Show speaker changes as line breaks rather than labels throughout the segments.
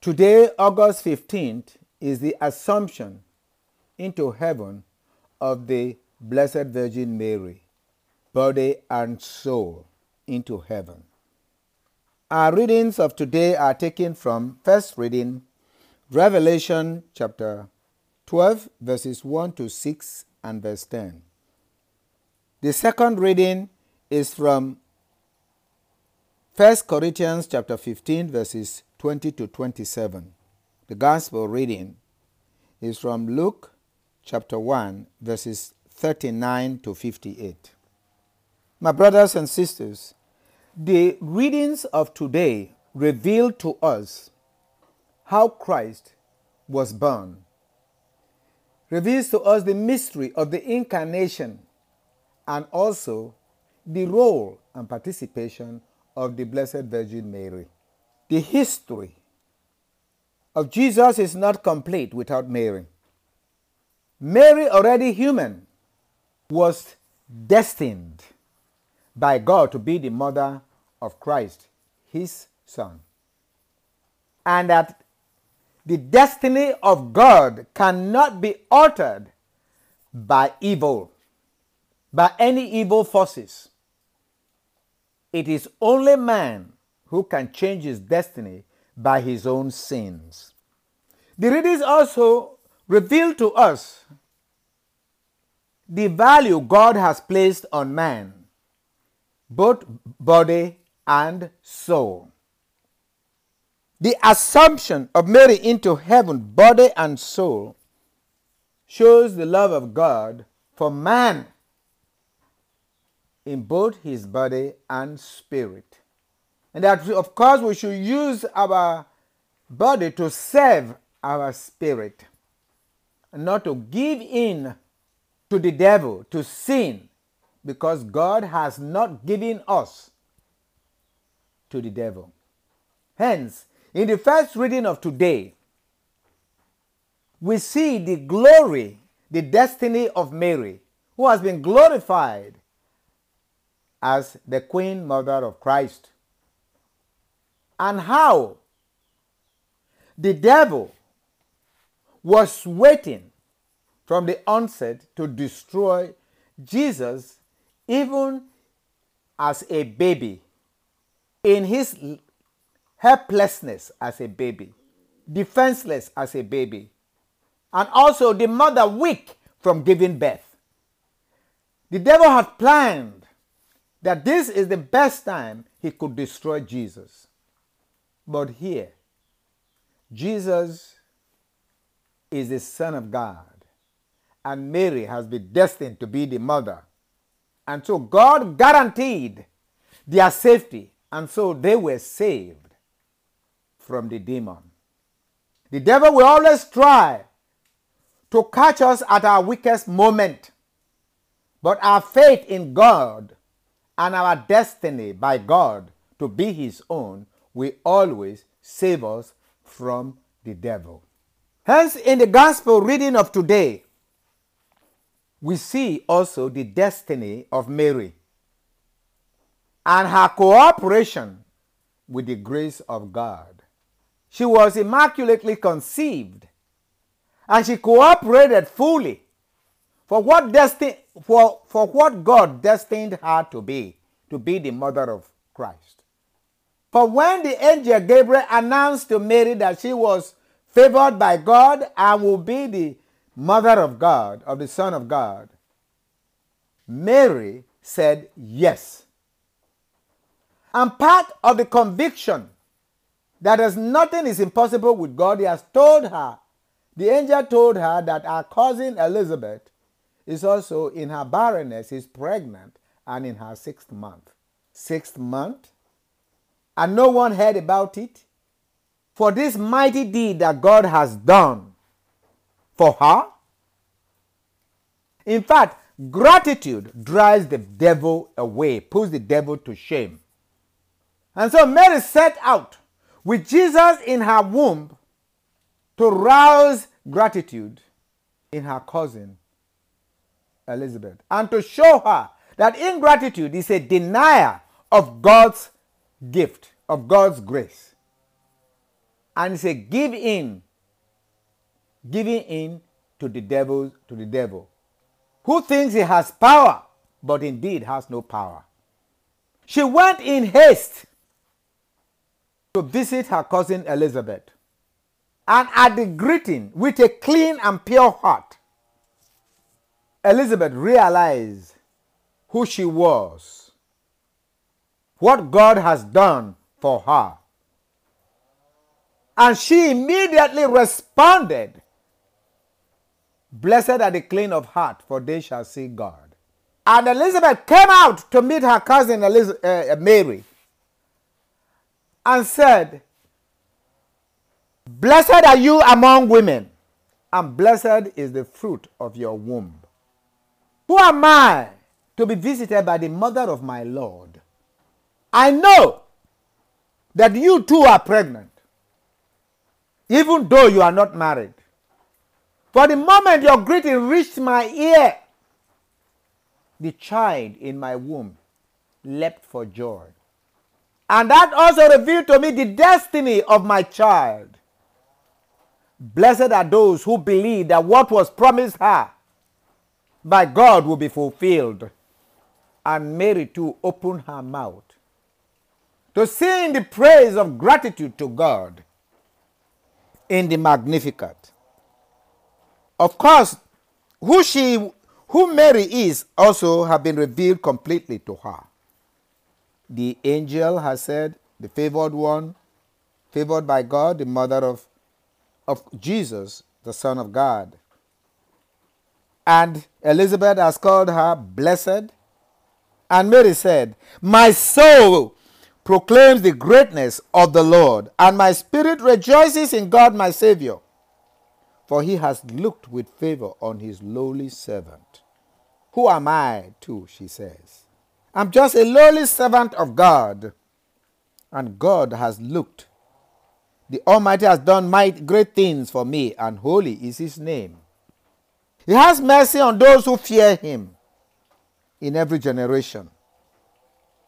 Today, August 15th, is the Assumption into heaven of the Blessed Virgin Mary, body and soul into heaven. Our readings of today are taken from first reading, Revelation chapter 12, verses 1 to 6 and verse 10. The second reading is from 1 Corinthians chapter 15 verses 20 to 27. The gospel reading is from Luke chapter 1 verses 39 to 58. My brothers and sisters, the readings of today reveal to us how Christ was born. Reveals to us the mystery of the incarnation and also the role and participation of the Blessed Virgin Mary. The history of Jesus is not complete without Mary. Mary, already human, was destined by God to be the mother of Christ, his son. And that the destiny of God cannot be altered by evil, by any evil forces. It is only man who can change his destiny by his own sins. The readings also reveal to us the value God has placed on man, both body and soul. The assumption of Mary into heaven, body and soul, shows the love of God for man in both his body and spirit. And that, of course, we should use our body to serve our spirit, not to give in to the devil, to sin, because God has not given us to the devil. Hence, in the first reading of today, we see the glory, the destiny of Mary, who has been glorified as the Queen Mother of Christ. And how the devil was waiting from the onset to destroy Jesus even as a baby, in his helplessness as a baby, defenseless as a baby, and also the mother weak from giving birth. The devil had planned that this is the best time he could destroy Jesus. But here, Jesus is the Son of God, and Mary has been destined to be the mother. And so God guaranteed their safety, and so they were saved from the demon. The devil will always try to catch us at our weakest moment, but our faith in God and our destiny by God to be His own will always save us from the devil. Hence, in the gospel reading of today, we see also the destiny of Mary and her cooperation with the grace of God. She was immaculately conceived and she cooperated fully for what, desti- for, for what God destined her to be, to be the mother of Christ. For when the angel Gabriel announced to Mary that she was favored by God and will be the mother of God, of the Son of God, Mary said yes. And part of the conviction that as nothing is impossible with God, he has told her, the angel told her that her cousin Elizabeth is also in her barrenness, is pregnant, and in her sixth month. Sixth month? And no one heard about it? For this mighty deed that God has done for her? In fact, gratitude drives the devil away, puts the devil to shame. And so Mary set out with Jesus in her womb to rouse gratitude in her cousin Elizabeth and to show her that ingratitude is a denier of God's gift, of God's grace. and he said, Give in. Giving in to the devil, to the devil, who thinks he has power, but indeed has no power. She went in haste to visit her cousin Elizabeth. And at the greeting, with a clean and pure heart, Elizabeth realized who she was, what God has done for her. And she immediately responded, Blessed are the clean of heart, for they shall see God. And Elizabeth came out to meet her cousin Elizabeth, uh, Mary and said, Blessed are you among women, and blessed is the fruit of your womb. Who am I to be visited by the mother of my Lord? I know that you too are pregnant, even though you are not married. For the moment your greeting reached my ear, the child in my womb leapt for joy. And that also revealed to me the destiny of my child. Blessed are those who believe that what was promised her by God will be fulfilled. And Mary too opened her mouth to sing the praise of gratitude to God in the Magnificat. Of course, who she who Mary is also have been revealed completely to her the angel has said, the favored one, favored by God, the mother of, of Jesus, the Son of God. And Elizabeth has called her blessed. And Mary said, My soul proclaims the greatness of the Lord, and my spirit rejoices in God my Savior, for he has looked with favor on his lowly servant. Who am I, too, she says I'm just a lowly servant of God. And God has looked. The Almighty has done great things for me, and holy is his name. He has mercy on those who fear him in every generation.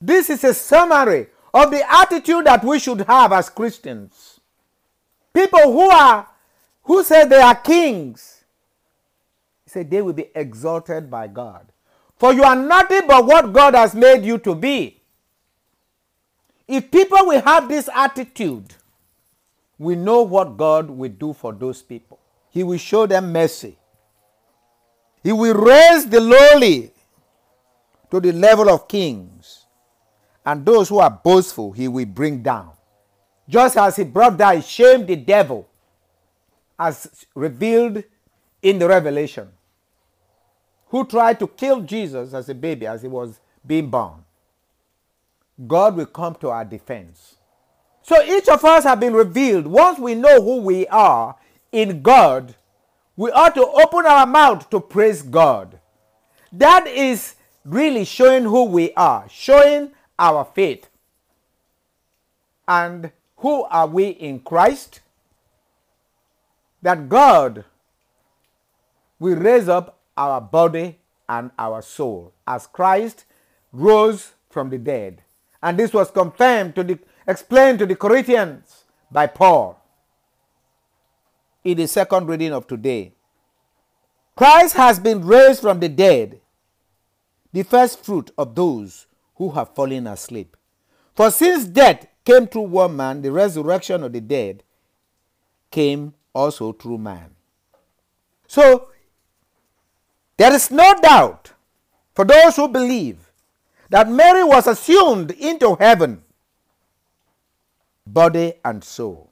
This is a summary of the attitude that we should have as Christians. People who are who say they are kings, say they will be exalted by God. For you are nothing but what God has made you to be. If people will have this attitude, we know what God will do for those people. He will show them mercy. He will raise the lowly to the level of kings, and those who are boastful, he will bring down. Just as he brought down, shame the devil, as revealed in the revelation who tried to kill Jesus as a baby as he was being born. God will come to our defense. So each of us have been revealed. Once we know who we are in God, we ought to open our mouth to praise God. That is really showing who we are, showing our faith. And who are we in Christ? That God will raise up our body and our soul as Christ rose from the dead. And this was confirmed to the explained to the Corinthians by Paul in the second reading of today. Christ has been raised from the dead, the first fruit of those who have fallen asleep. For since death came through one man, the resurrection of the dead came also through man. So there is no doubt for those who believe that Mary was assumed into heaven, body and soul,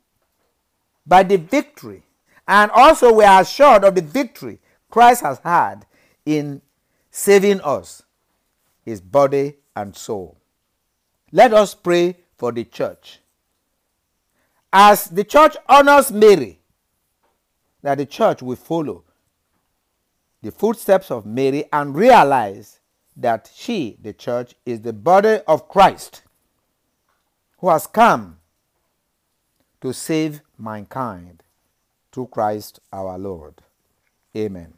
by the victory, and also we are assured of the victory Christ has had in saving us, his body and soul. Let us pray for the church as the church honors Mary, that the church will follow the footsteps of Mary and realize that she, the church, is the body of Christ who has come to save mankind through Christ our Lord. Amen.